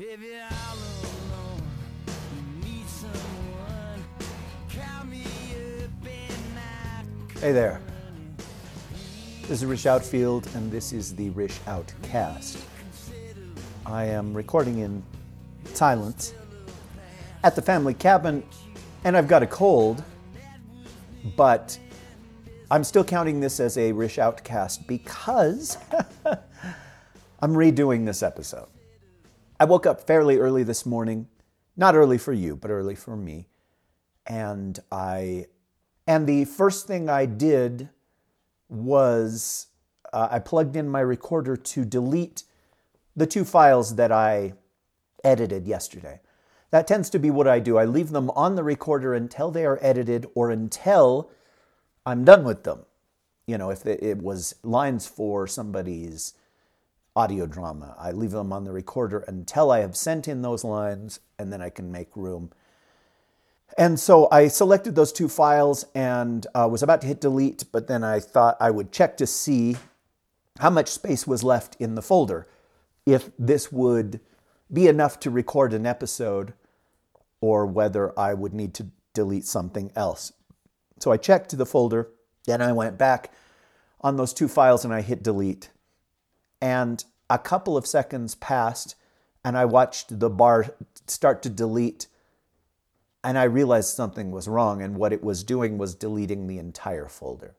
If you're all alone, you need someone. Call me up and I Hey there. This is Rish Outfield, and this is the Rish Outcast. I am recording in silence at the family cabin, and I've got a cold, but I'm still counting this as a Rish Outcast because I'm redoing this episode. I woke up fairly early this morning, not early for you, but early for me, and I and the first thing I did was uh, I plugged in my recorder to delete the two files that I edited yesterday. That tends to be what I do. I leave them on the recorder until they are edited or until I'm done with them. You know, if it it was lines for somebody's audio drama, I leave them on the recorder until I have sent in those lines and then I can make room. And so I selected those two files and uh, was about to hit delete, but then I thought I would check to see how much space was left in the folder, if this would be enough to record an episode or whether I would need to delete something else. So I checked the folder, then I went back on those two files and I hit delete. And a couple of seconds passed and I watched the bar start to delete and I realized something was wrong, and what it was doing was deleting the entire folder.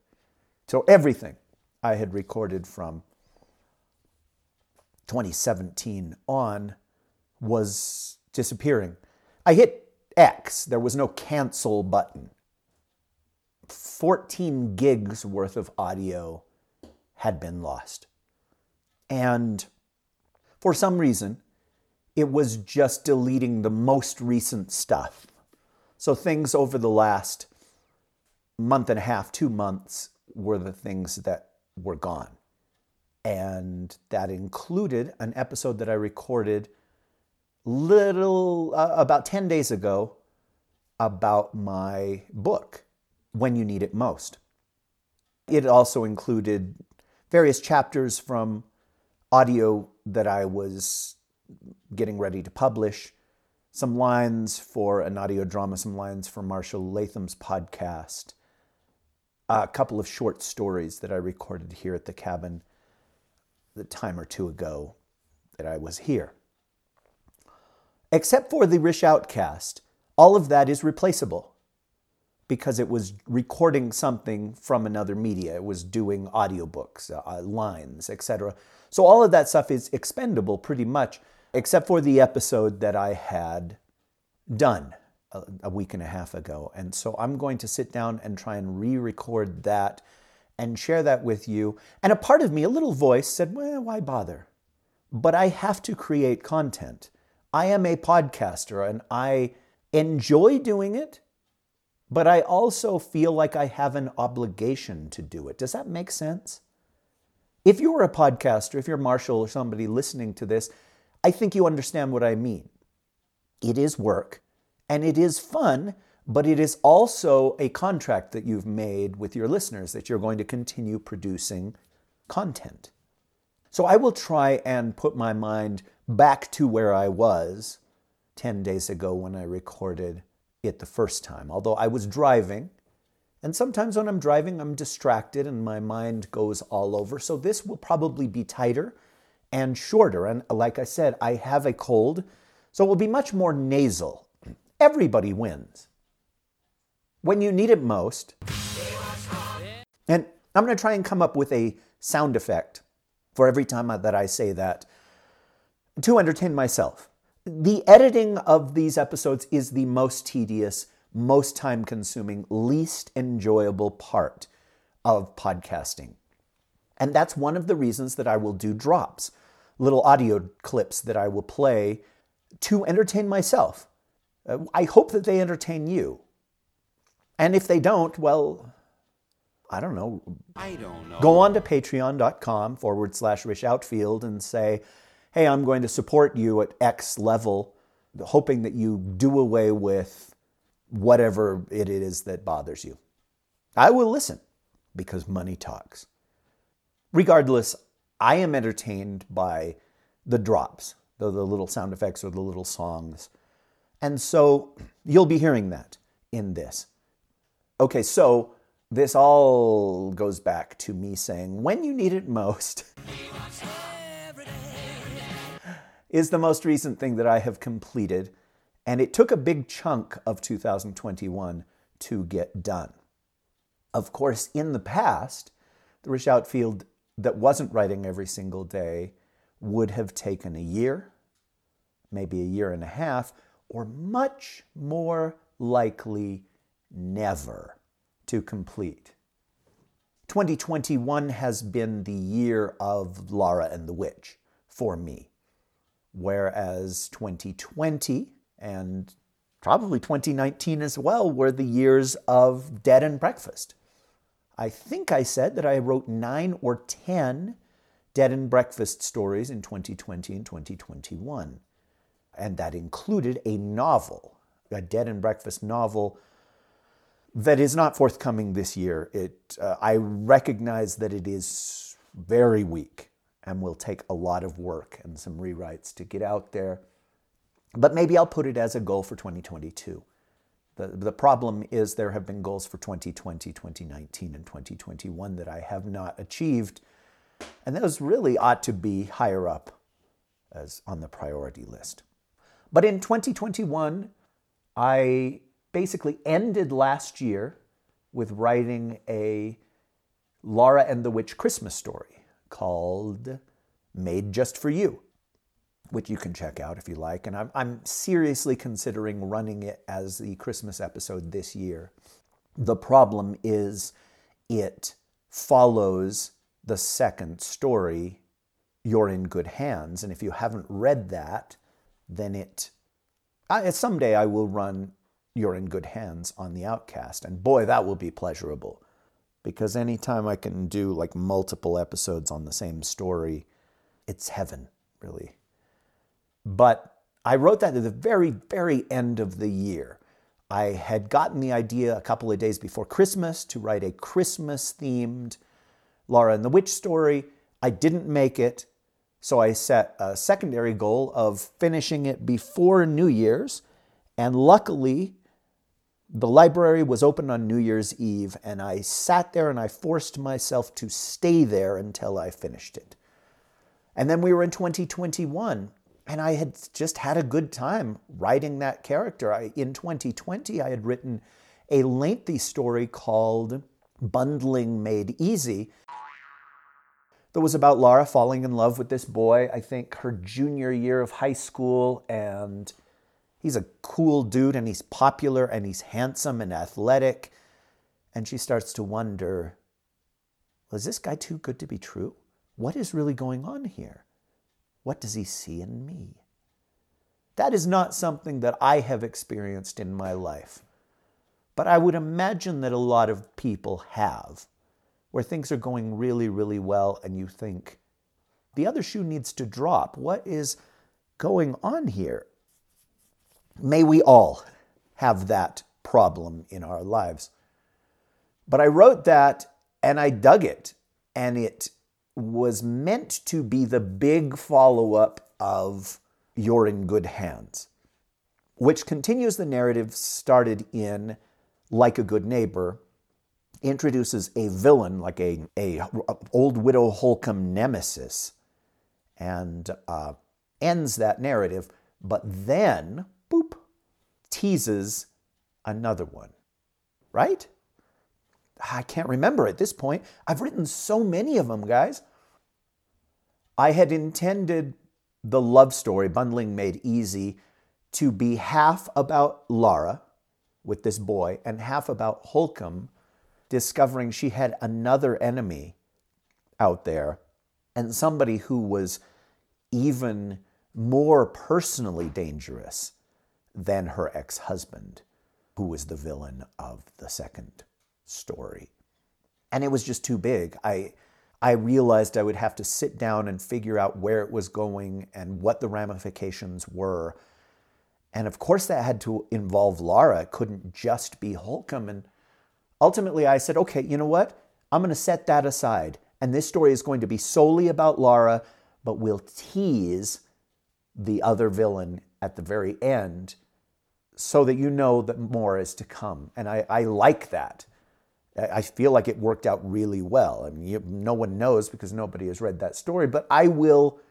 So everything I had recorded from 2017 on was disappearing. I hit X, there was no cancel button. 14 gigs worth of audio had been lost. And for some reason, it was just deleting the most recent stuff. So things over the last month and a half, two months, were the things that were gone. And that included an episode that I recorded little uh, about 10 days ago about my book, When You Need It Most. It also included various chapters from audio that I was getting ready to publish some lines for an audio drama, some lines for Marshall Latham's podcast, a couple of short stories that I recorded here at the cabin the time or two ago that I was here. Except for the Rish Outcast, all of that is replaceable because it was recording something from another media. It was doing audiobooks, uh, lines, etc. So all of that stuff is expendable pretty much except for the episode that I had done a, a week and a half ago. And so I'm going to sit down and try and re record that and share that with you. And a part of me, a little voice, said, well, why bother? But I have to create content. I am a podcaster and I enjoy doing it, but I also feel like I have an obligation to do it. Does that make sense? If you're a podcaster, if you're Marshall or somebody listening to this, I think you understand what I mean. It is work and it is fun, but it is also a contract that you've made with your listeners that you're going to continue producing content. So I will try and put my mind back to where I was 10 days ago when I recorded it the first time. Although I was driving, and sometimes when I'm driving, I'm distracted and my mind goes all over. So this will probably be tighter and shorter. And like I said, I have a cold, so it will be much more nasal. Everybody wins. When you need it most, and I'm going to try and come up with a sound effect for every time that I say that to entertain myself. The editing of these episodes is the most tedious, most time consuming, least enjoyable part of podcasting. And that's one of the reasons that I will do drops, little audio clips that I will play to entertain myself. Uh, I hope that they entertain you. And if they don't, well, I don't know. I don't know. Go on to patreon.com forward slash Rish Outfield and say, hey, I'm going to support you at X level, hoping that you do away with whatever it is that bothers you. I will listen because money talks. Regardless, I am entertained by the drops the, the little sound effects or the little songs. And so you'll be hearing that in this. Okay, so this all goes back to me saying, when you need it most is the most recent thing that I have completed. And it took a big chunk of 2021 to get done. Of course, in the past, the Rish Outfield that wasn't writing every single day would have taken a year, maybe a year and a half, or much more likely never to complete. 2021 has been the year of Lara and the Witch for me, whereas 2020 and probably 2019 as well were the years of Dead and Breakfast. I think I said that I wrote nine or 10 Dead and Breakfast stories in 2020 and 2021. And that included a novel, a Dead and Breakfast novel that is not forthcoming this year. It, uh, I recognize that it is very weak and will take a lot of work and some rewrites to get out there. But maybe I'll put it as a goal for 2022. The, the problem is there have been goals for 2020, 2019, and 2021 that I have not achieved. And those really ought to be higher up as on the priority list. But in 2021, I basically ended last year with writing a Lara and the Witch Christmas story called Made Just for You, which you can check out if you like. And I'm, I'm seriously considering running it as the Christmas episode this year. The problem is it follows the second story, You're in Good Hands. And if you haven't read that, then it. I, someday I will run you're in good hands on the outcast. And boy, that will be pleasurable. Because anytime I can do like multiple episodes on the same story, it's heaven, really. But I wrote that at the very, very end of the year. I had gotten the idea a couple of days before Christmas to write a Christmas themed Lara and the Witch story. I didn't make it, so I set a secondary goal of finishing it before New Year's. And luckily, the library was open on New Year's Eve, and I sat there and I forced myself to stay there until I finished it. And then we were in 2021, and I had just had a good time writing that character. I, in 2020, I had written a lengthy story called Bundling Made Easy that was about Lara falling in love with this boy, I think her junior year of high school, and He's a cool dude and he's popular and he's handsome and athletic. And she starts to wonder was this guy too good to be true? What is really going on here? What does he see in me? That is not something that I have experienced in my life. But I would imagine that a lot of people have, where things are going really, really well, and you think, the other shoe needs to drop. What is going on here? May we all have that problem in our lives. But I wrote that and I dug it, and it was meant to be the big follow up of You're in Good Hands, which continues the narrative started in Like a Good Neighbor, introduces a villain, like a, a old widow Holcomb nemesis, and uh, ends that narrative. But then boop, teases another one, right? I can't remember at this point. I've written so many of them, guys. I had intended the love story, Bundling Made Easy, to be half about Lara with this boy and half about Holcomb discovering she had another enemy out there and somebody who was even more personally dangerous than her ex husband, who was the villain of the second story. And it was just too big. I, I realized I would have to sit down and figure out where it was going and what the ramifications were. And of course, that had to involve Lara. It couldn't just be Holcomb. And ultimately, I said, okay, you know what? I'm going to set that aside. And this story is going to be solely about Lara, but we'll tease the other villain at the very end so that you know that more is to come. And I, I like that. I feel like it worked out really well. I mean, you, no one knows because nobody has read that story, but I will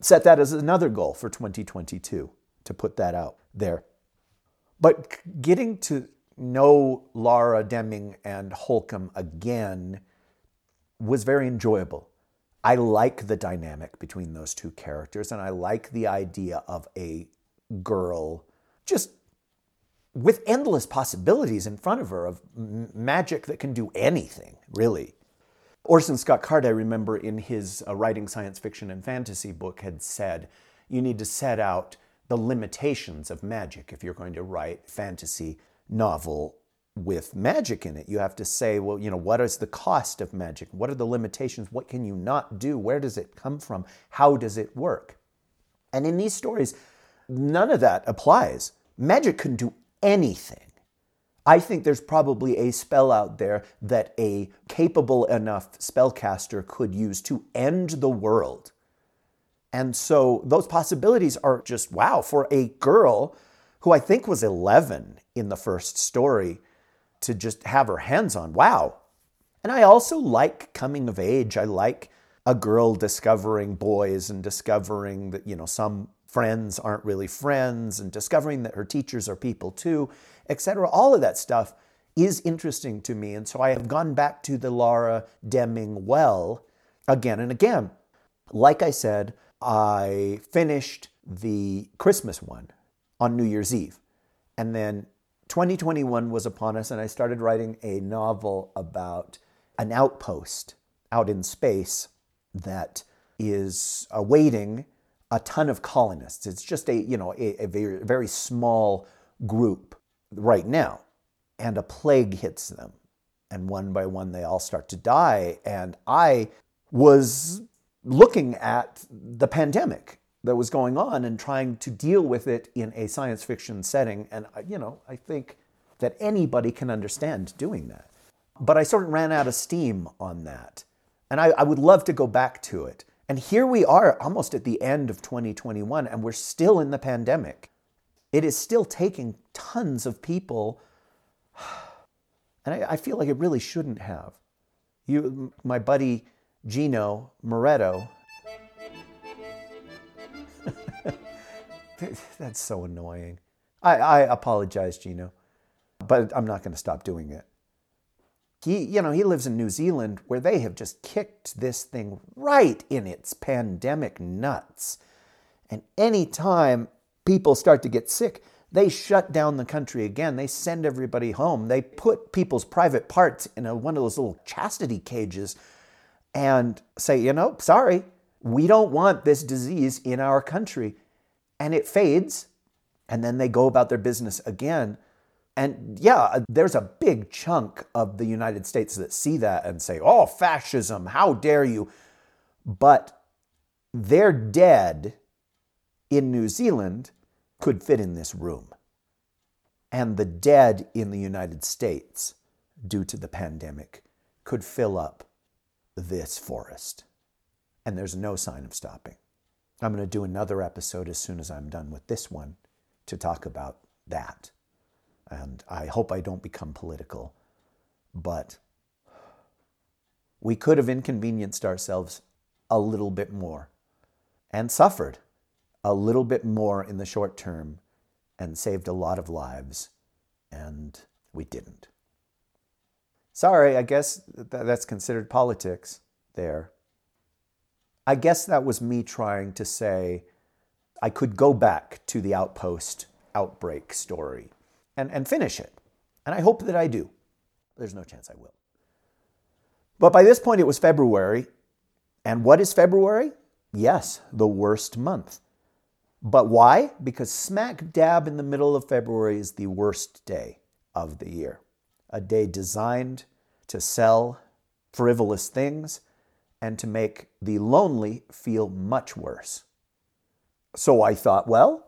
set that as another goal for 2022 to put that out there. But getting to know Laura Deming and Holcomb again was very enjoyable. I like the dynamic between those two characters, and I like the idea of a girl just with endless possibilities in front of her of m- magic that can do anything, really. Orson Scott Card, I remember in his uh, writing science fiction and fantasy book, had said you need to set out the limitations of magic if you're going to write fantasy novel with magic in it. You have to say, well, you know, what is the cost of magic? What are the limitations? What can you not do? Where does it come from? How does it work? And in these stories, none of that applies. Magic can do anything. I think there's probably a spell out there that a capable enough spellcaster could use to end the world. And so those possibilities are just wow for a girl who I think was 11 in the first story to just have her hands on. Wow. And I also like coming of age. I like a girl discovering boys and discovering that, you know, some friends aren't really friends and discovering that her teachers are people too, etc. All of that stuff is interesting to me. And so I have gone back to the Laura Deming well again and again. Like I said, I finished the Christmas one on New Year's Eve. And then 2021 was upon us, and I started writing a novel about an outpost out in space that is awaiting a ton of colonists. It's just a, you know, a, a very, very small group right now. And a plague hits them. And one by one, they all start to die. And I was looking at the pandemic that was going on and trying to deal with it in a science fiction setting. And, uh, you know, I think that anybody can understand doing that. But I sort of ran out of steam on that. And I, I would love to go back to it. And here we are almost at the end of 2021, and we're still in the pandemic. It is still taking tons of people. And I, I feel like it really shouldn't have. You, my buddy Gino Moretto, that's so annoying. I, I apologize, Gino, but I'm not going to stop doing it. He, you know, he lives in New Zealand where they have just kicked this thing right in its pandemic nuts. And anytime people start to get sick, they shut down the country again. They send everybody home. They put people's private parts in a, one of those little chastity cages and say, you know, sorry, we don't want this disease in our country. And it fades, and then they go about their business again. And yeah, uh, there's a big chunk of the United States that see that and say, oh, fascism, how dare you? But they're dead in New Zealand could fit in this room. And the dead in the United States, due to the pandemic, could fill up this forest. And there's no sign of stopping. I'm going to do another episode as soon as I'm done with this one to talk about that. And I hope I don't become political, but we could have inconvenienced ourselves a little bit more and suffered a little bit more in the short term and saved a lot of lives, and we didn't. Sorry, I guess th- that's considered politics there. I guess that was me trying to say I could go back to the outpost outbreak story and, and finish it. And I hope that I do. There's no chance I will. But by this point, it was February. And what is February? Yes, the worst month. But why? Because smack dab in the middle of February is the worst day of the year. A day designed to sell frivolous things and to make the lonely feel much worse. So I thought, well,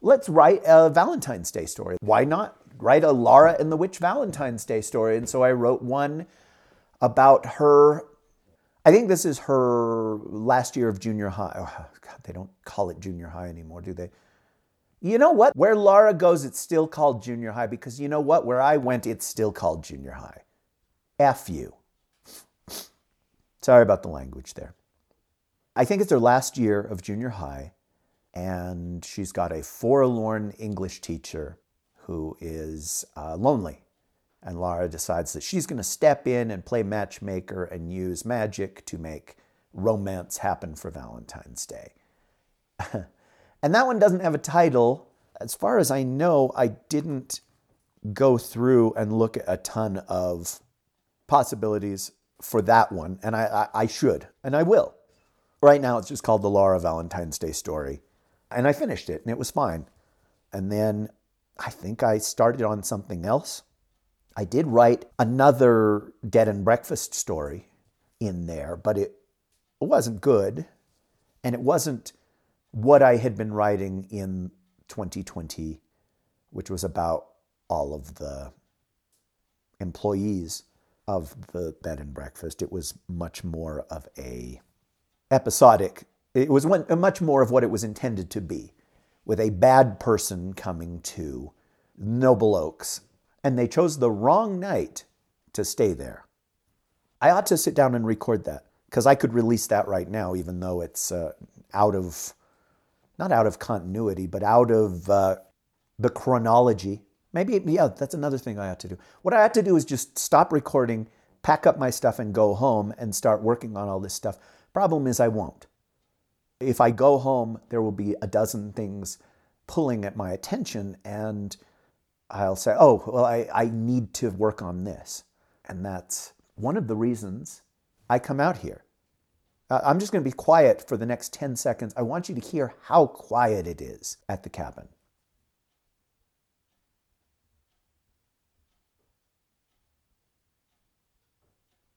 let's write a Valentine's Day story. Why not write a Lara and the Witch Valentine's Day story? And so I wrote one about her. I think this is her last year of junior high. Oh, God, they don't call it junior high anymore, do they? You know what? Where Laura goes, it's still called junior high because you know what? Where I went, it's still called junior high. F you. Sorry about the language there. I think it's her last year of junior high, and she's got a forlorn English teacher who is uh, lonely. And Laura decides that she's going to step in and play matchmaker and use magic to make romance happen for Valentine's Day. and that one doesn't have a title. As far as I know, I didn't go through and look at a ton of possibilities for that one, and I, I, I should, and I will. Right now, it's just called the Laura Valentine's Day story. And I finished it, and it was fine. And then I think I started on something else. I did write another Dead and Breakfast story in there, but it wasn't good. And it wasn't what I had been writing in 2020, which was about all of the employees of the bed and breakfast. It was much more of a episodic. It was much more of what it was intended to be, with a bad person coming to Noble Oaks, and they chose the wrong night to stay there. I ought to sit down and record that because I could release that right now, even though it's uh, out of, not out of continuity, but out of uh, the chronology Maybe, yeah, that's another thing I ought to do. What I have to do is just stop recording, pack up my stuff, and go home and start working on all this stuff. Problem is, I won't. If I go home, there will be a dozen things pulling at my attention, and I'll say, oh, well, I, I need to work on this. And that's one of the reasons I come out here. I'm just going to be quiet for the next 10 seconds. I want you to hear how quiet it is at the cabin.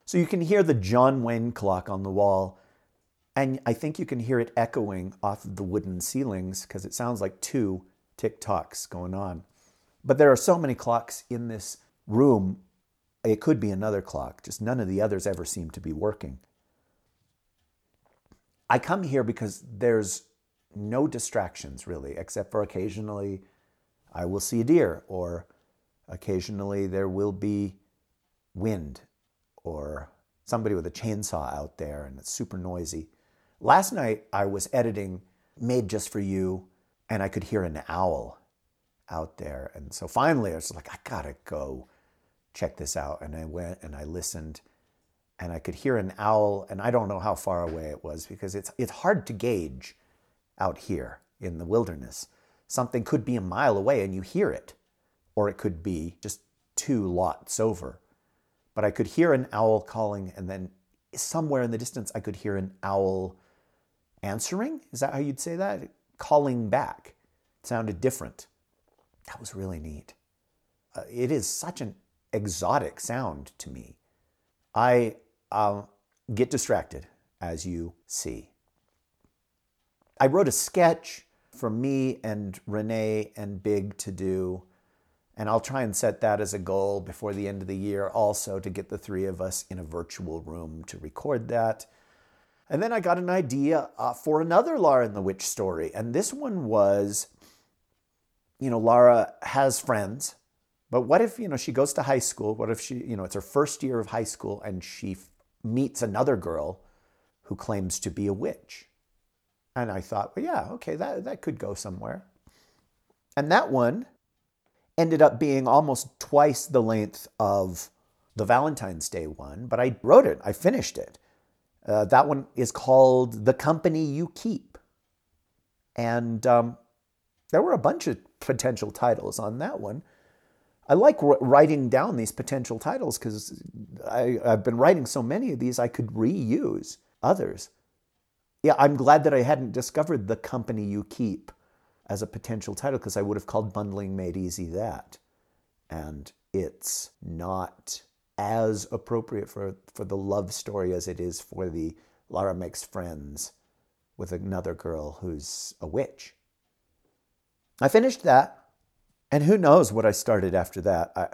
So you can hear the John Wayne clock on the wall, and I think you can hear it echoing off of the wooden ceilings because it sounds like two tick tocks going on. But there are so many clocks in this room, it could be another clock, just none of the others ever seem to be working. I come here because there's no distractions really, except for occasionally I will see a deer, or occasionally there will be wind or somebody with a chainsaw out there and it's super noisy. Last night I was editing Made Just for You and I could hear an owl out there. And so finally I was like, I gotta go check this out. And I went and I listened and I could hear an owl and I don't know how far away it was because it's it's hard to gauge out here in the wilderness. Something could be a mile away and you hear it, or it could be just two lots over but I could hear an owl calling, and then somewhere in the distance, I could hear an owl answering. Is that how you'd say that? Calling back. It sounded different. That was really neat. Uh, it is such an exotic sound to me. I uh, get distracted, as you see. I wrote a sketch for me and Renee and Big to do and I'll try and set that as a goal before the end of the year also to get the three of us in a virtual room to record that. And then I got an idea uh, for another Lara and the Witch story. And this one was, you know, Lara has friends, but what if, you know, she goes to high school? What if she, you know, it's her first year of high school and she f- meets another girl who claims to be a witch? And I thought, well, yeah, okay, that, that could go somewhere. And that one ended up being almost twice the length of the Valentine's Day one, but I wrote it, I finished it. Uh, that one is called The Company You Keep. And um, there were a bunch of potential titles on that one. I like writing down these potential titles because I've been writing so many of these, I could reuse others. Yeah, I'm glad that I hadn't discovered The Company You Keep as a potential title because I would have called Bundling Made Easy that. And it's not as appropriate for, for the love story as it is for the Lara makes friends with another girl who's a witch. I finished that, and who knows what I started after that. I,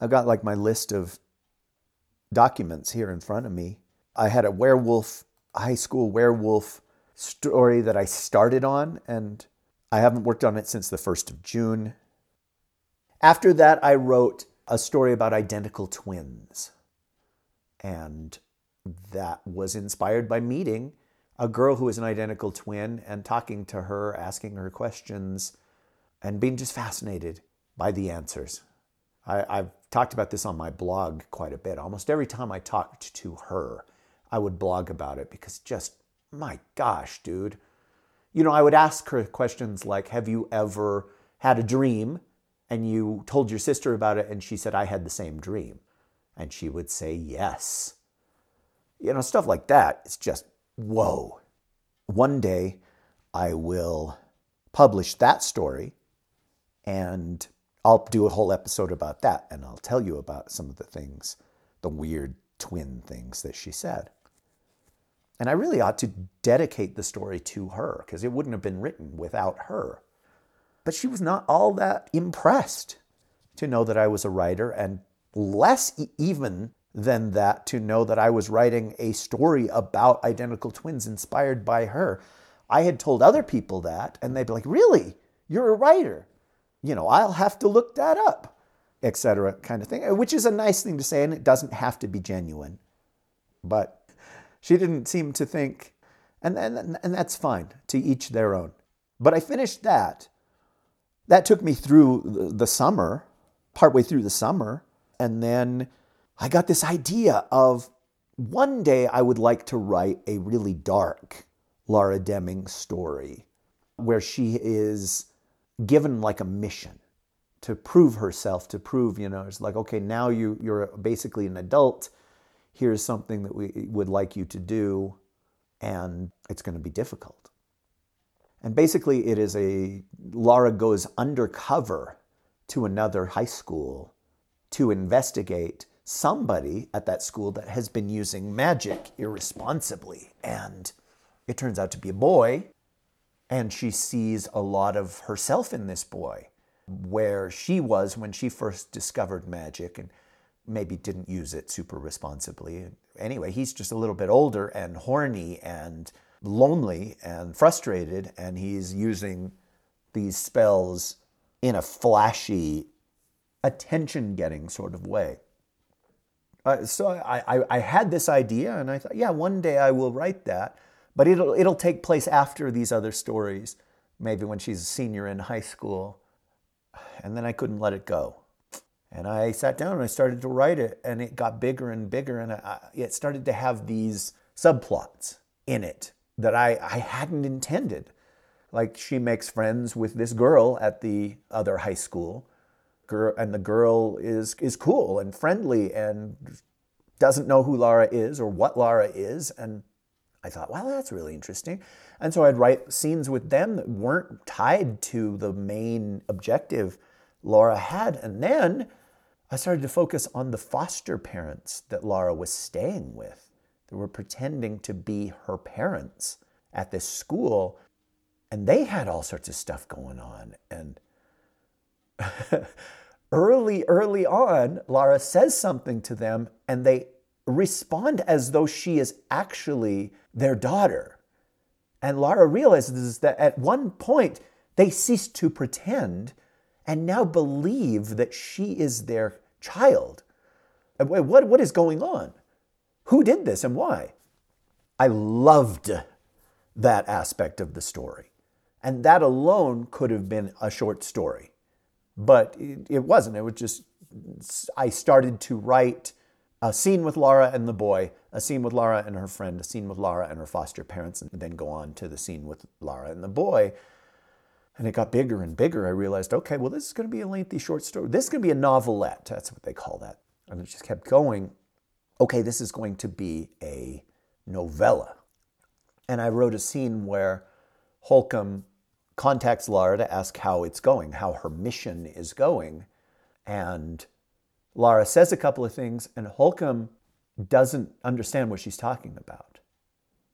I've got like my list of documents here in front of me, I had a werewolf, high school werewolf story that I started on, and I haven't worked on it since the 1st of June. After that, I wrote a story about identical twins. And that was inspired by meeting a girl who is an identical twin and talking to her, asking her questions, and being just fascinated by the answers. I, have talked about this on my blog quite a bit. Almost every time I talked to her, I would blog about it because just, my gosh, dude. You know, I would ask her questions like Have you ever had a dream and you told your sister about it and she said, I had the same dream? And she would say, Yes. You know, stuff like that. It's just, whoa. One day I will publish that story and I'll do a whole episode about that and I'll tell you about some of the things, the weird twin things that she said. And I really ought to dedicate the story to her because it wouldn't have been written without her. But she was not all that impressed to know that I was a writer, and less even than that to know that I was writing a story about identical twins inspired by her. I had told other people that, and they'd be like, Really? You're a writer? You know, I'll have to look that up, etc., kind of thing, which is a nice thing to say, and it doesn't have to be genuine. But she didn't seem to think, and, and, and that's fine, to each their own. But I finished that. That took me through the summer, partway through the summer, and then I got this idea of one day I would like to write a really dark Laura Deming story where she is given like a mission to prove herself, to prove, you know, it's like, okay, now you, you're basically an adult. Here's something that we would like you to do, and it's going to be difficult. And basically, it is a Laura goes undercover to another high school to investigate somebody at that school that has been using magic irresponsibly. And it turns out to be a boy. And she sees a lot of herself in this boy, where she was when she first discovered magic and maybe didn't use it super responsibly. Anyway, he's just a little bit older and horny and lonely and frustrated, and he's using these spells in a flashy, attention getting sort of way. Uh, so I, I, I, had this idea and I thought, yeah, one day I will write that, but it'll, it'll take place after these other stories, maybe when she's a senior in high school. And then I couldn't let it go. And I sat down and I started to write it, and it got bigger and bigger, and I, it started to have these subplots in it that I, I hadn't intended. Like she makes friends with this girl at the other high school girl and the girl is is cool and friendly and doesn't know who Lara is or what Lara is and I thought, well, that's really interesting. And so I'd write scenes with them that weren't tied to the main objective Laura had. And then I started to focus on the foster parents that Laura was staying with. They were pretending to be her parents at this school. And they had all sorts of stuff going on. And early, early on, Lara says something to them and they respond as though she is actually their daughter. And Lara realizes that at one point they cease to pretend and now believe that she is their child. What, what is going on? Who did this and why? I loved that aspect of the story. And that alone could have been a short story but it, it wasn't. It was just, I started to write a scene with Laura and the boy, a scene with Laura and her friend, a scene with Laura and her foster parents, and then go on to the scene with Laura and the boy. And it got bigger and bigger. I realized, okay, well, this is going to be a lengthy short story. This is going to be a novelette. That's what they call that. And it just kept going. Okay, this is going to be a novella. And I wrote a scene where Holcomb contacts Lara to ask how it's going, how her mission is going. And Lara says a couple of things, and Holcomb doesn't understand what she's talking about.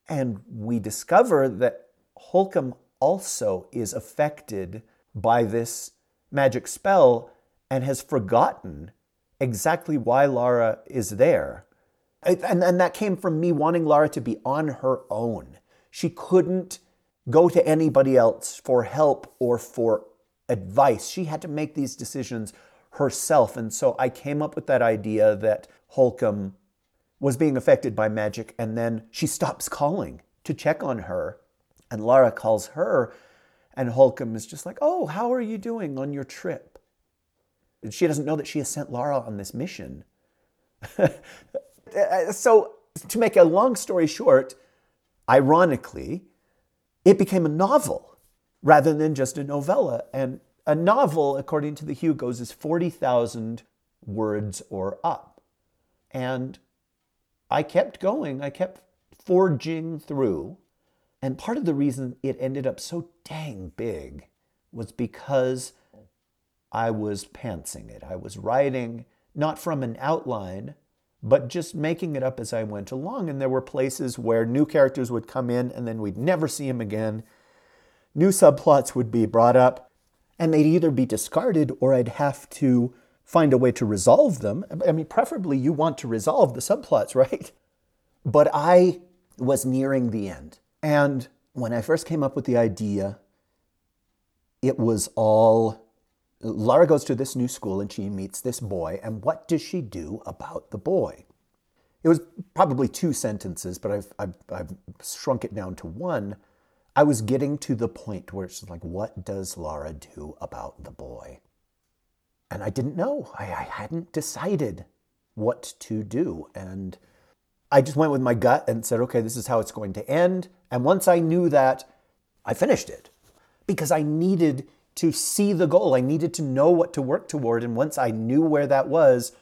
And we discover that Holcomb also is affected by this magic spell and has forgotten exactly why Lara is there And, and that came from me wanting Lara to be on her own. She couldn't go to anybody else for help or for advice. She had to make these decisions herself. And so I came up with that idea that Holcomb was being affected by magic, and then she stops calling to check on her. And Lara calls her, and Holcomb is just like, Oh, how are you doing on your trip? And she doesn't know that she has sent Lara on this mission. Uh, so, to make a long story short, ironically, it became a novel rather than just a novella. And a novel, according to the Hugos, is 40,000 words or up. And I kept going, I kept forging through. And part of the reason it ended up so dang big was because I was pantsing it. I was writing not from an outline, but just making it up as I went along. And there were places where new characters would come in and then we'd never see them again. New subplots would be brought up and they'd either be discarded or I'd have to find a way to resolve them. I mean, preferably you want to resolve the subplots, right? But I was nearing the end. And when I first came up with the idea, it was all Lara goes to this new school and she meets this boy. And what does she do about the boy? It was probably two sentences, but I've, I've, I've shrunk it down to one. I was getting to the point where it's like, what does Lara do about the boy? And I didn't know. I, I hadn't decided what to do. And I just went with my gut and said, okay, this is how it's going to end. And once I knew that, I finished it because I needed to see the goal. I needed to know what to work toward. And once I knew where that was,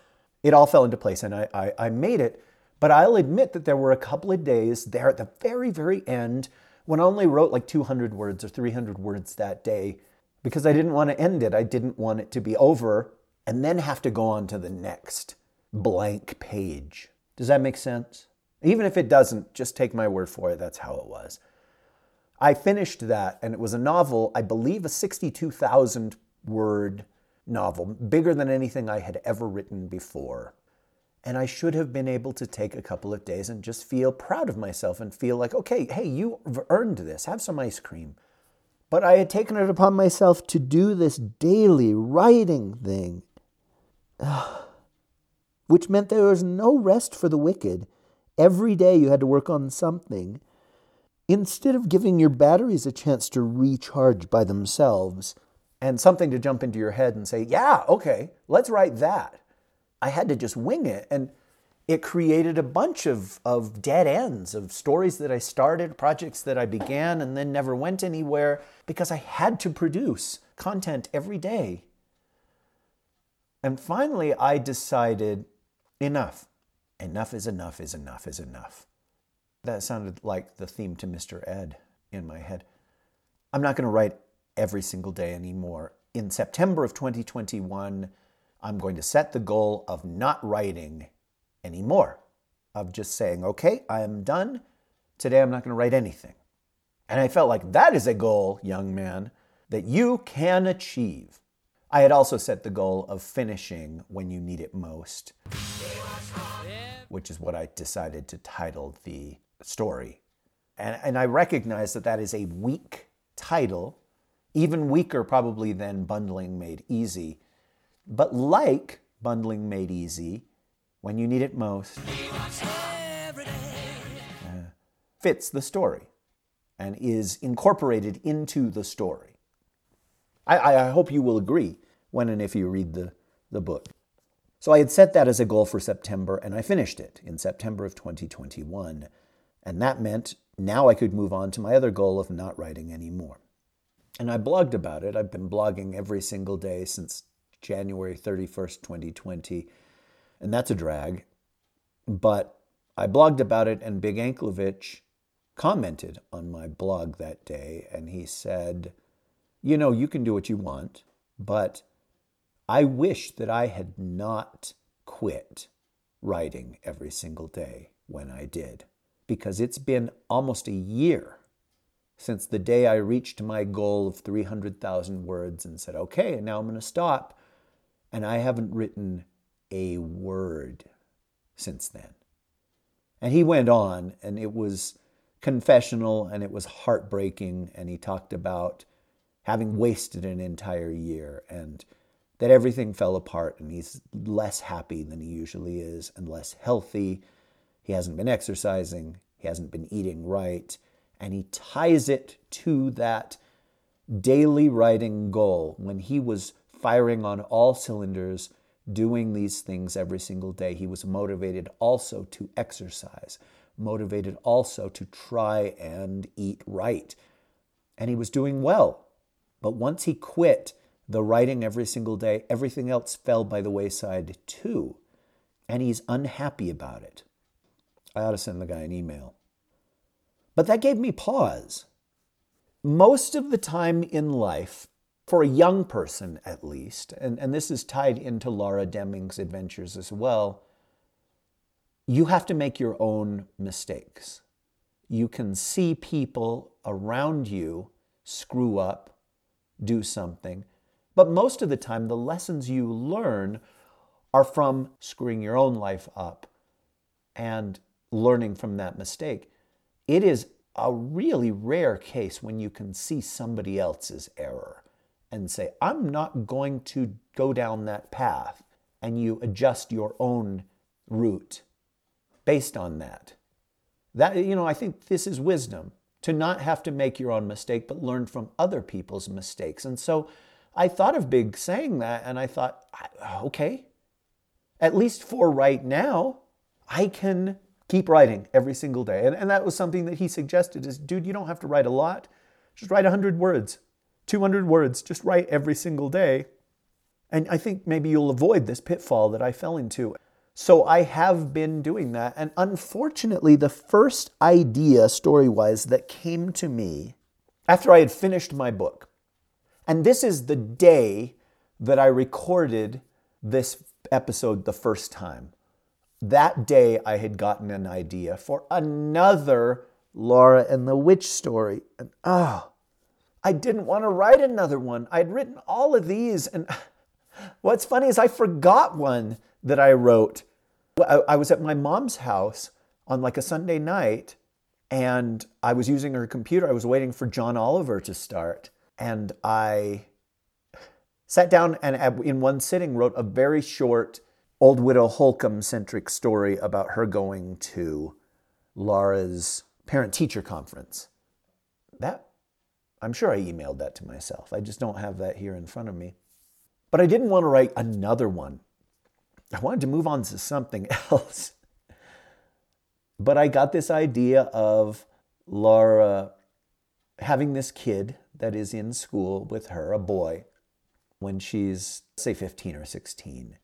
it all fell into place and I, I, I made it. But I'll admit that there were a couple of days there at the very, very end when I only wrote like 200 words or 300 words that day because I didn't want to end it. I didn't want it to be over and then have to go on to the next blank page. Does that make sense? Even if it doesn't, just take my word for it. That's how it was. I finished that, and it was a novel, I believe a 62,000 word novel, bigger than anything I had ever written before. And I should have been able to take a couple of days and just feel proud of myself and feel like, okay, hey, you've earned this. Have some ice cream. But I had taken it upon myself to do this daily writing thing, which meant there was no rest for the wicked. Every day you had to work on something instead of giving your batteries a chance to recharge by themselves and something to jump into your head and say, yeah, okay, let's write that. I had to just wing it. And it created a bunch of, of dead ends of stories that I started, projects that I began and then never went anywhere because I had to produce content every day. And finally, I decided enough. Enough is enough is enough is enough. That sounded like the theme to Mr. Ed in my head. I'm not going to write every single day anymore. In September of 2021, I'm going to set the goal of not writing anymore, of just saying, okay, I am done. Today I'm not going to write anything. And I felt like that is a goal, young man, that you can achieve. I had also set the goal of finishing when you need it most, which is what I decided to title the story. And, and I recognize that that is a weak title, even weaker probably than Bundling Made Easy. But like Bundling Made Easy, when you need it most, uh, fits the story and is incorporated into the story. I, I hope you will agree when and if you read the, the book. So I had set that as a goal for September, and I finished it in September of 2021. And that meant now I could move on to my other goal of not writing anymore. And I blogged about it. I've been blogging every single day since January 31st, 2020. And that's a drag. But I blogged about it, and Big Anklevich commented on my blog that day. And he said, You know, you can do what you want, but I wish that I had not quit writing every single day when I did because it's been almost a year since the day I reached my goal of 300,000 words and said, okay, now I'm going to stop. And I haven't written a word since then. And he went on, and it was confessional and it was heartbreaking. And he talked about having wasted an entire year and that everything fell apart and he's less happy than he usually is and less healthy. He hasn't been exercising, he hasn't been eating right, and he ties it to that daily writing goal when he was firing on all cylinders, doing these things every single day. He was motivated also to exercise, motivated also to try and eat right. And he was doing well. But once he quit, the writing every single day, everything else fell by the wayside too. And he's unhappy about it. I ought to send the guy an email. But that gave me pause. Most of the time in life, for a young person at least, and, and this is tied into Laura Deming's adventures as well, you have to make your own mistakes. You can see people around you screw up, do something, but most of the time, the lessons you learn are from screwing your own life up and learning from that mistake. It is a really rare case when you can see somebody else's error and say, I'm not going to go down that path, and you adjust your own route based on that. That you know, I think this is wisdom to not have to make your own mistake but learn from other people's mistakes. And so I thought of Big saying that and I thought, okay, at least for right now, I can keep writing every single day. And, and that was something that he suggested is, dude, you don't have to write a lot. Just write 100 words, 200 words. Just write every single day. And I think maybe you'll avoid this pitfall that I fell into. So I have been doing that. And unfortunately, the first idea, story wise, that came to me after I had finished my book, and this is the day that I recorded this episode the first time. That day, I had gotten an idea for another Laura and the Witch story. And oh, I didn't want to write another one. I'd written all of these. And what's funny is I forgot one that I wrote. I was at my mom's house on like a Sunday night and I was using her computer. I was waiting for John Oliver to start and I sat down and in one sitting wrote a very short old widow Holcomb centric story about her going to Laura's parent teacher conference. That I'm sure I emailed that to myself. I just don't have that here in front of me. But I didn't want to write another one. I wanted to move on to something else. But I got this idea of Laura having this kid that is in school with her, a boy, when she's, say, 15 or 16,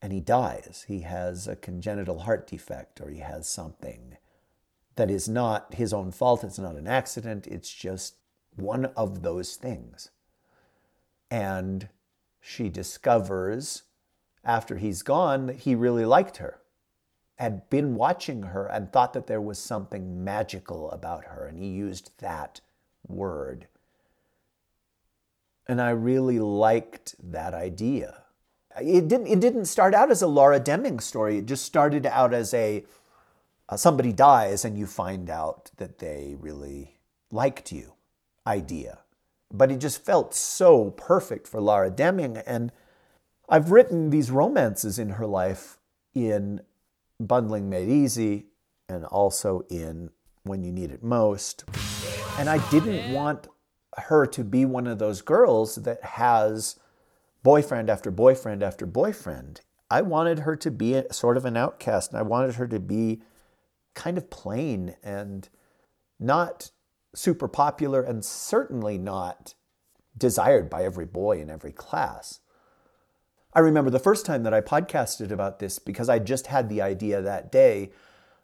and he dies. He has a congenital heart defect or he has something that is not his own fault. It's not an accident. It's just one of those things. And she discovers after he's gone that he really liked her, had been watching her and thought that there was something magical about her. And he used that word. And I really liked that idea. It didn't, it didn't start out as a Laura Deming story. It just started out as a uh, somebody dies and you find out that they really liked you idea. But it just felt so perfect for Laura Deming. And I've written these romances in her life in Bundling Made Easy and also in When You Need It Most. And I didn't want her to be one of those girls that has boyfriend after boyfriend after boyfriend. I wanted her to be a, sort of an outcast, and I wanted her to be kind of plain and not super popular, and certainly not desired by every boy in every class. I remember the first time that I podcasted about this because I just had the idea that day.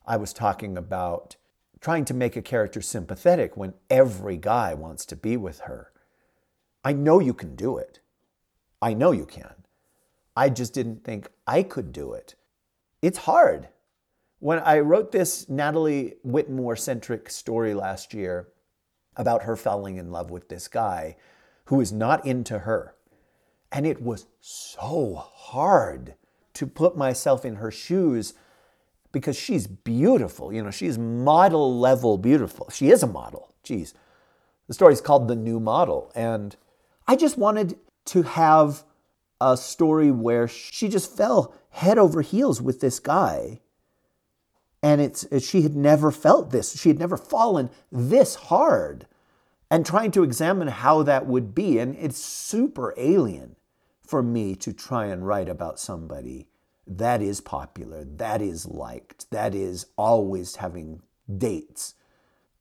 I was talking about trying to make a character sympathetic when every guy wants to be with her. I know you can do it. I know you can. I just didn't think I could do it. It's hard. When I wrote this Natalie Whitmore centric story last year about her falling in love with this guy who is not into her, and it was so hard to put myself in her shoes because she's beautiful. You know, she's model level beautiful. She is a model. Geez. The story's called The New Model. And I just wanted to have a story where she just fell head over heels with this guy. And it's she had never felt this. She had never fallen this hard. And trying to examine how that would be. And it's super alien for me to try and write about somebody that is popular, that is liked, that is always having dates,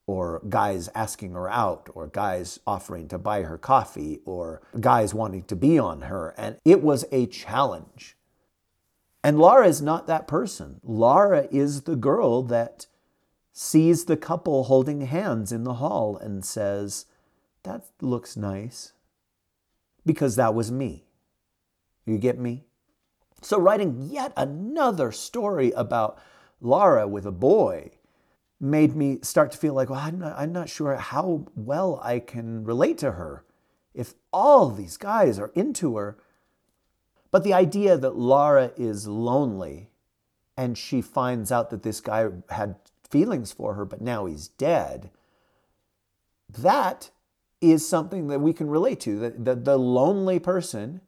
or guys asking her out, or guys offering to buy her coffee, or guys wanting to be on her. And it was a challenge. And Laura is not that person. Laura is the girl that sees the couple holding hands in the hall and says, That looks nice. Because that was me. You get me? So, writing yet another story about Laura with a boy made me start to feel like, well, I'm not, I'm not sure how well I can relate to her if all these guys are into her. But the idea that Laura is lonely and she finds out that this guy had feelings for her, but now he's dead, that is something that we can relate to. The, the, the lonely person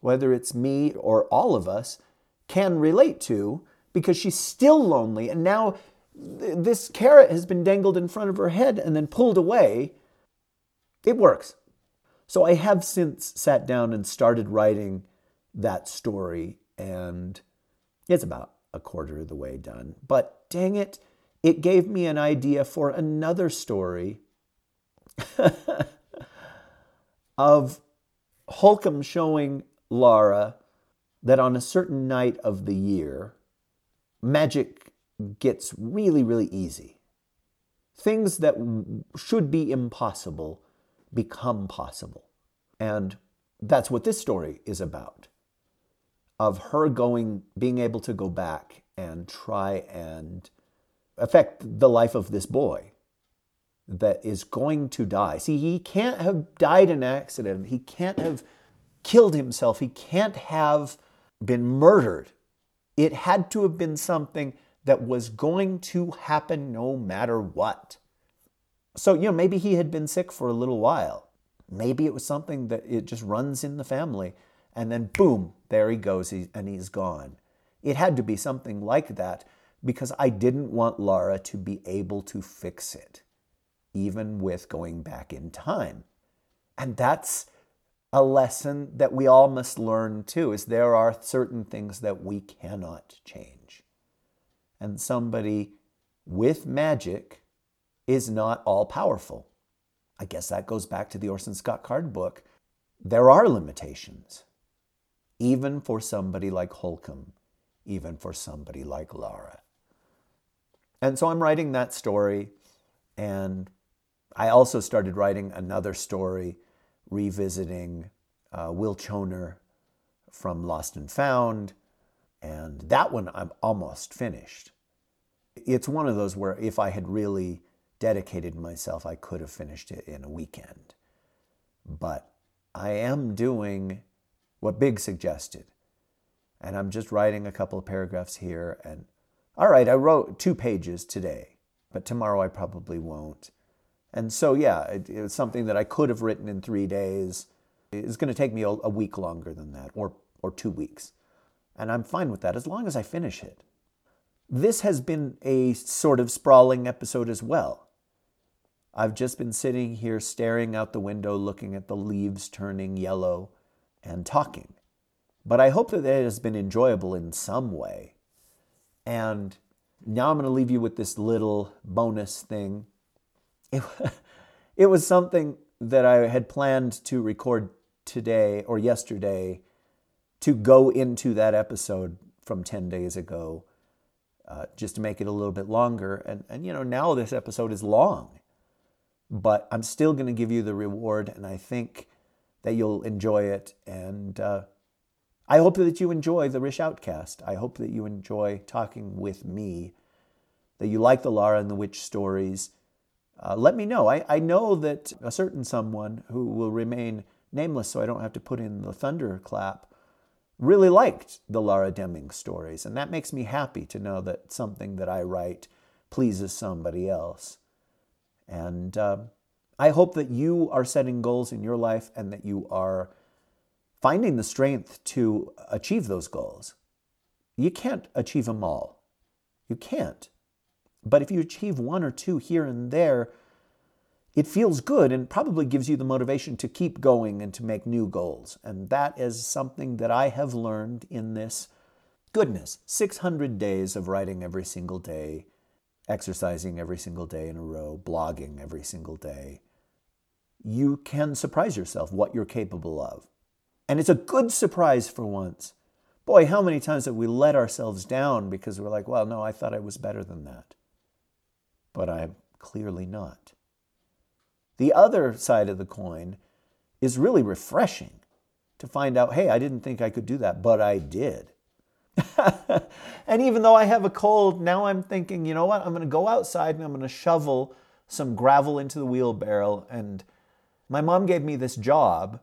whether it's me or all of us, can relate to because she's still lonely. And now this carrot has been dangled in front of her head and then pulled away. It works. So I have since sat down and started writing that story, and it's about a quarter of the way done. But dang it, it gave me an idea for another story of Holcomb showing Laura that on a certain night of the year, magic gets really, really easy. Things that should be impossible become possible. And that's what this story is about of her going, being able to go back and try and affect the life of this boy that is going to die. See, he can't have died in accident. He can't have killed himself. He can't have been murdered. It had to have been something that was going to happen no matter what. So, you know, maybe he had been sick for a little while. Maybe it was something that it just runs in the family. And then, boom, there he goes, and he's gone. It had to be something like that because I didn't want Lara to be able to fix it, even with going back in time. And that's a lesson that we all must learn too is there are certain things that we cannot change. And somebody with magic is not all powerful. I guess that goes back to the Orson Scott Card book. There are limitations, even for somebody like Holcomb, even for somebody like Lara. And so I'm writing that story, and I also started writing another story revisiting uh, Will Choner from Lost and Found. And that one I'm almost finished. It's one of those where if I had really dedicated myself, I could have finished it in a weekend. But I am doing what Big suggested. And I'm just writing a couple of paragraphs here. And all right, I wrote two pages today, but tomorrow I probably won't. And so, yeah, it, it was something that I could have written in three days. It's going to take me a, a week longer than that, or, or two weeks. And I'm fine with that as long as I finish it. This has been a sort of sprawling episode as well. I've just been sitting here staring out the window, looking at the leaves turning yellow and talking. But I hope that it has been enjoyable in some way. And now I'm going to leave you with this little bonus thing it, it was something that I had planned to record today or yesterday to go into that episode from 10 days ago, uh, just to make it a little bit longer. And, and, you know, now this episode is long, but I'm still going to give you the reward, and I think that you'll enjoy it. And uh, I hope that you enjoy the Rish Outcast. I hope that you enjoy talking with me, that you like the Lara and the Witch stories uh, let me know. I, I know that a certain someone who will remain nameless, so I don't have to put in the thunderclap, really liked the Laura Deming stories, and that makes me happy to know that something that I write pleases somebody else. And uh, I hope that you are setting goals in your life and that you are finding the strength to achieve those goals. You can't achieve them all. You can't. But if you achieve one or two here and there, it feels good and probably gives you the motivation to keep going and to make new goals. And that is something that I have learned in this goodness 600 days of writing every single day, exercising every single day in a row, blogging every single day. You can surprise yourself what you're capable of. And it's a good surprise for once. Boy, how many times have we let ourselves down because we're like, well, no, I thought I was better than that. But I'm clearly not. The other side of the coin is really refreshing to find out, hey, I didn't think I could do that, but I did. and even though I have a cold, now I'm thinking, you know what? I'm going to go outside and I'm going to shovel some gravel into the wheelbarrow. And my mom gave me this job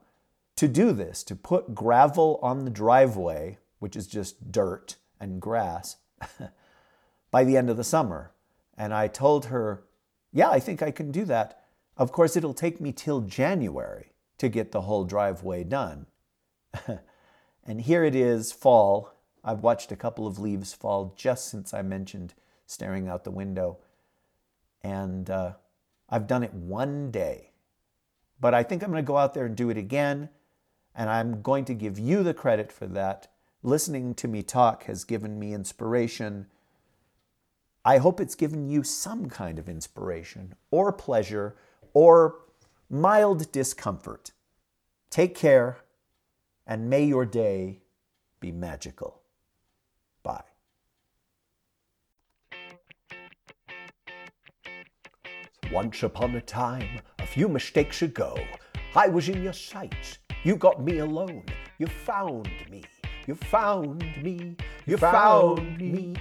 to do this, to put gravel on the driveway, which is just dirt and grass, by the end of the summer. And I told her, yeah, I think I can do that. Of course, it'll take me till January to get the whole driveway done. and here it is, fall. I've watched a couple of leaves fall just since I mentioned staring out the window. And uh, I've done it one day. But I think I'm going to go out there and do it again and I'm going to give you the credit for that. Listening to me talk has given me inspiration. I hope it's given you some kind of inspiration or pleasure or mild discomfort. Take care, and may your day be magical. Bye. Once upon a time, a few mistakes ago, I was in your sights you got me alone. You found me. You found me. You found me.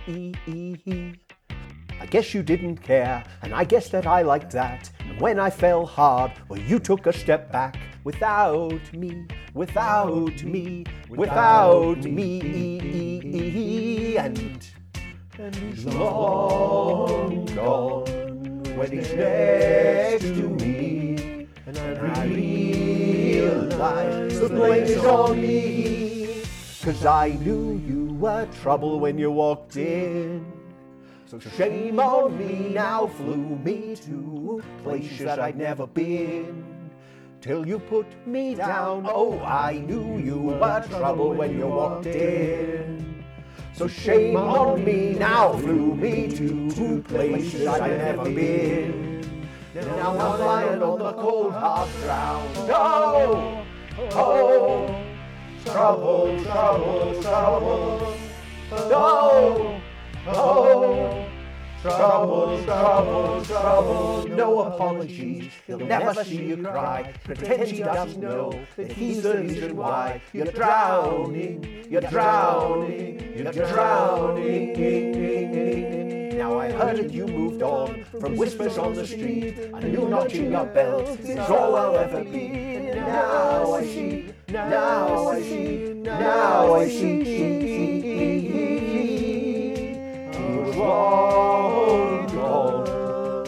I guess you didn't care, and I guess that I liked that. And when I fell hard, well, you took a step back without me, without me, without me. And, and he's long gone when he's next to me, and I realize the blame is on me. Cause I knew you were trouble when you walked in. So shame on me now flew me to places that I'd never been. Till you put me down, oh, I knew you were trouble when you walked in. So shame on me now flew me to places I'd never been. Now I'm lying on the cold hard ground. Oh, oh, trouble, trouble, trouble. Oh, oh, trouble, trouble, trouble. No apologies, he'll never see you cry. Pretend he doesn't know that he's the reason why you're drowning, you're drowning, you're drowning. Now I heard that you moved on from whispers on the street. A new notch in your belt is all I'll ever be. Now I see, now I see, now I see. He was long gone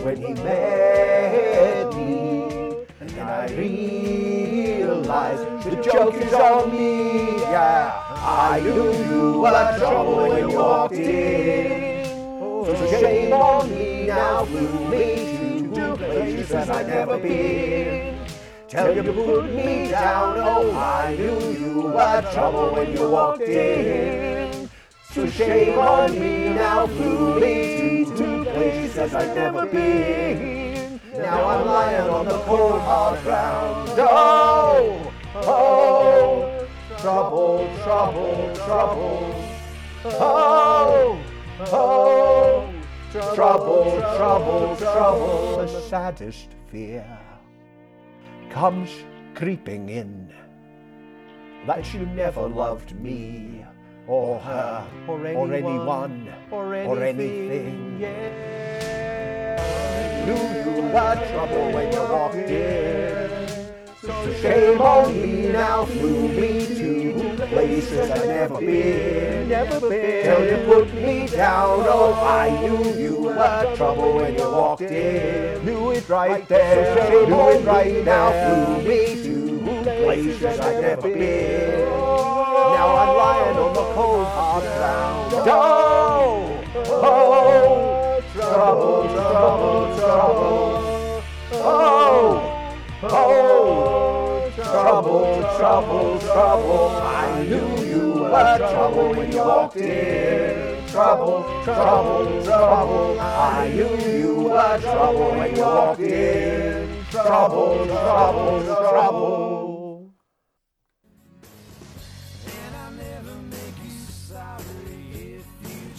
when he met me, and I realized the joke is on me. Yeah, I knew you were trouble when you walked in. So shame on me now, flew me to places I'd never been. Tell you to put me down, oh, I knew you were trouble when you walked in. So shame on me now, flew me to places I'd never been. Now I'm lying on the cold hard ground. Oh, oh, trouble, trouble, trouble. Oh, oh, trouble, trouble, trouble. The saddest fear comes creeping in that you never loved me or uh, her or anyone or, anyone, or anything. Or anything. Yeah. I knew you were trouble when you walked in. So shame on me now, flew me to places I've never been, never been. Till you put me down, oh, I knew you were trouble when you walked in. Knew it right there, so shame knew it right now. Flew me to places I've never been. Now I'm lying on the cold hard ground. Oh, oh, trouble, trouble, trouble. Oh, oh, trouble, trouble, trouble. I knew you were trouble when you walked in. Trouble, trouble, trouble. I knew you were trouble when you walked in. Trouble, trouble, trouble.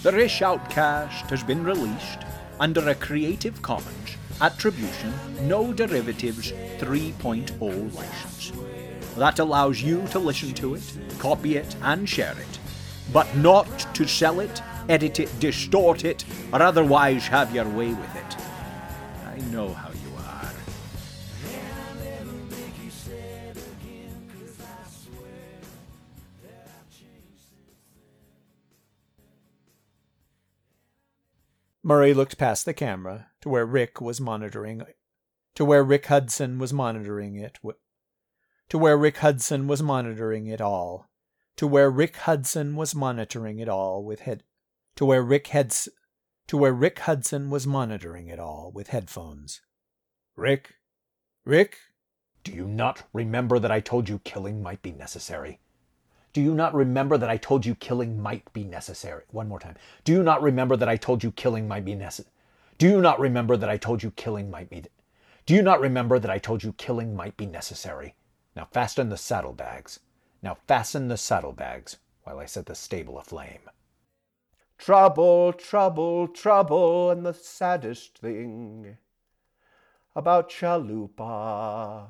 The Rish Outcast has been released under a Creative Commons Attribution No Derivatives 3.0 license. That allows you to listen to it, copy it, and share it, but not to sell it, edit it, distort it, or otherwise have your way with it. I know how Murray looked past the camera to where Rick was monitoring to where Rick Hudson was monitoring it to where Rick Hudson was monitoring it all to where Rick Hudson was monitoring it all with head to where Rick Heads to where Rick Hudson was monitoring it all with headphones. Rick Rick Do you not remember that I told you killing might be necessary? Do you not remember that I told you killing might be necessary? One more time. Do you not remember that I told you killing might be necessary? Do you not remember that I told you killing might be Do you not remember that I told you killing might be necessary? Now fasten the saddlebags. Now fasten the saddlebags while I set the stable aflame. Trouble, trouble, trouble, and the saddest thing about Chalupa.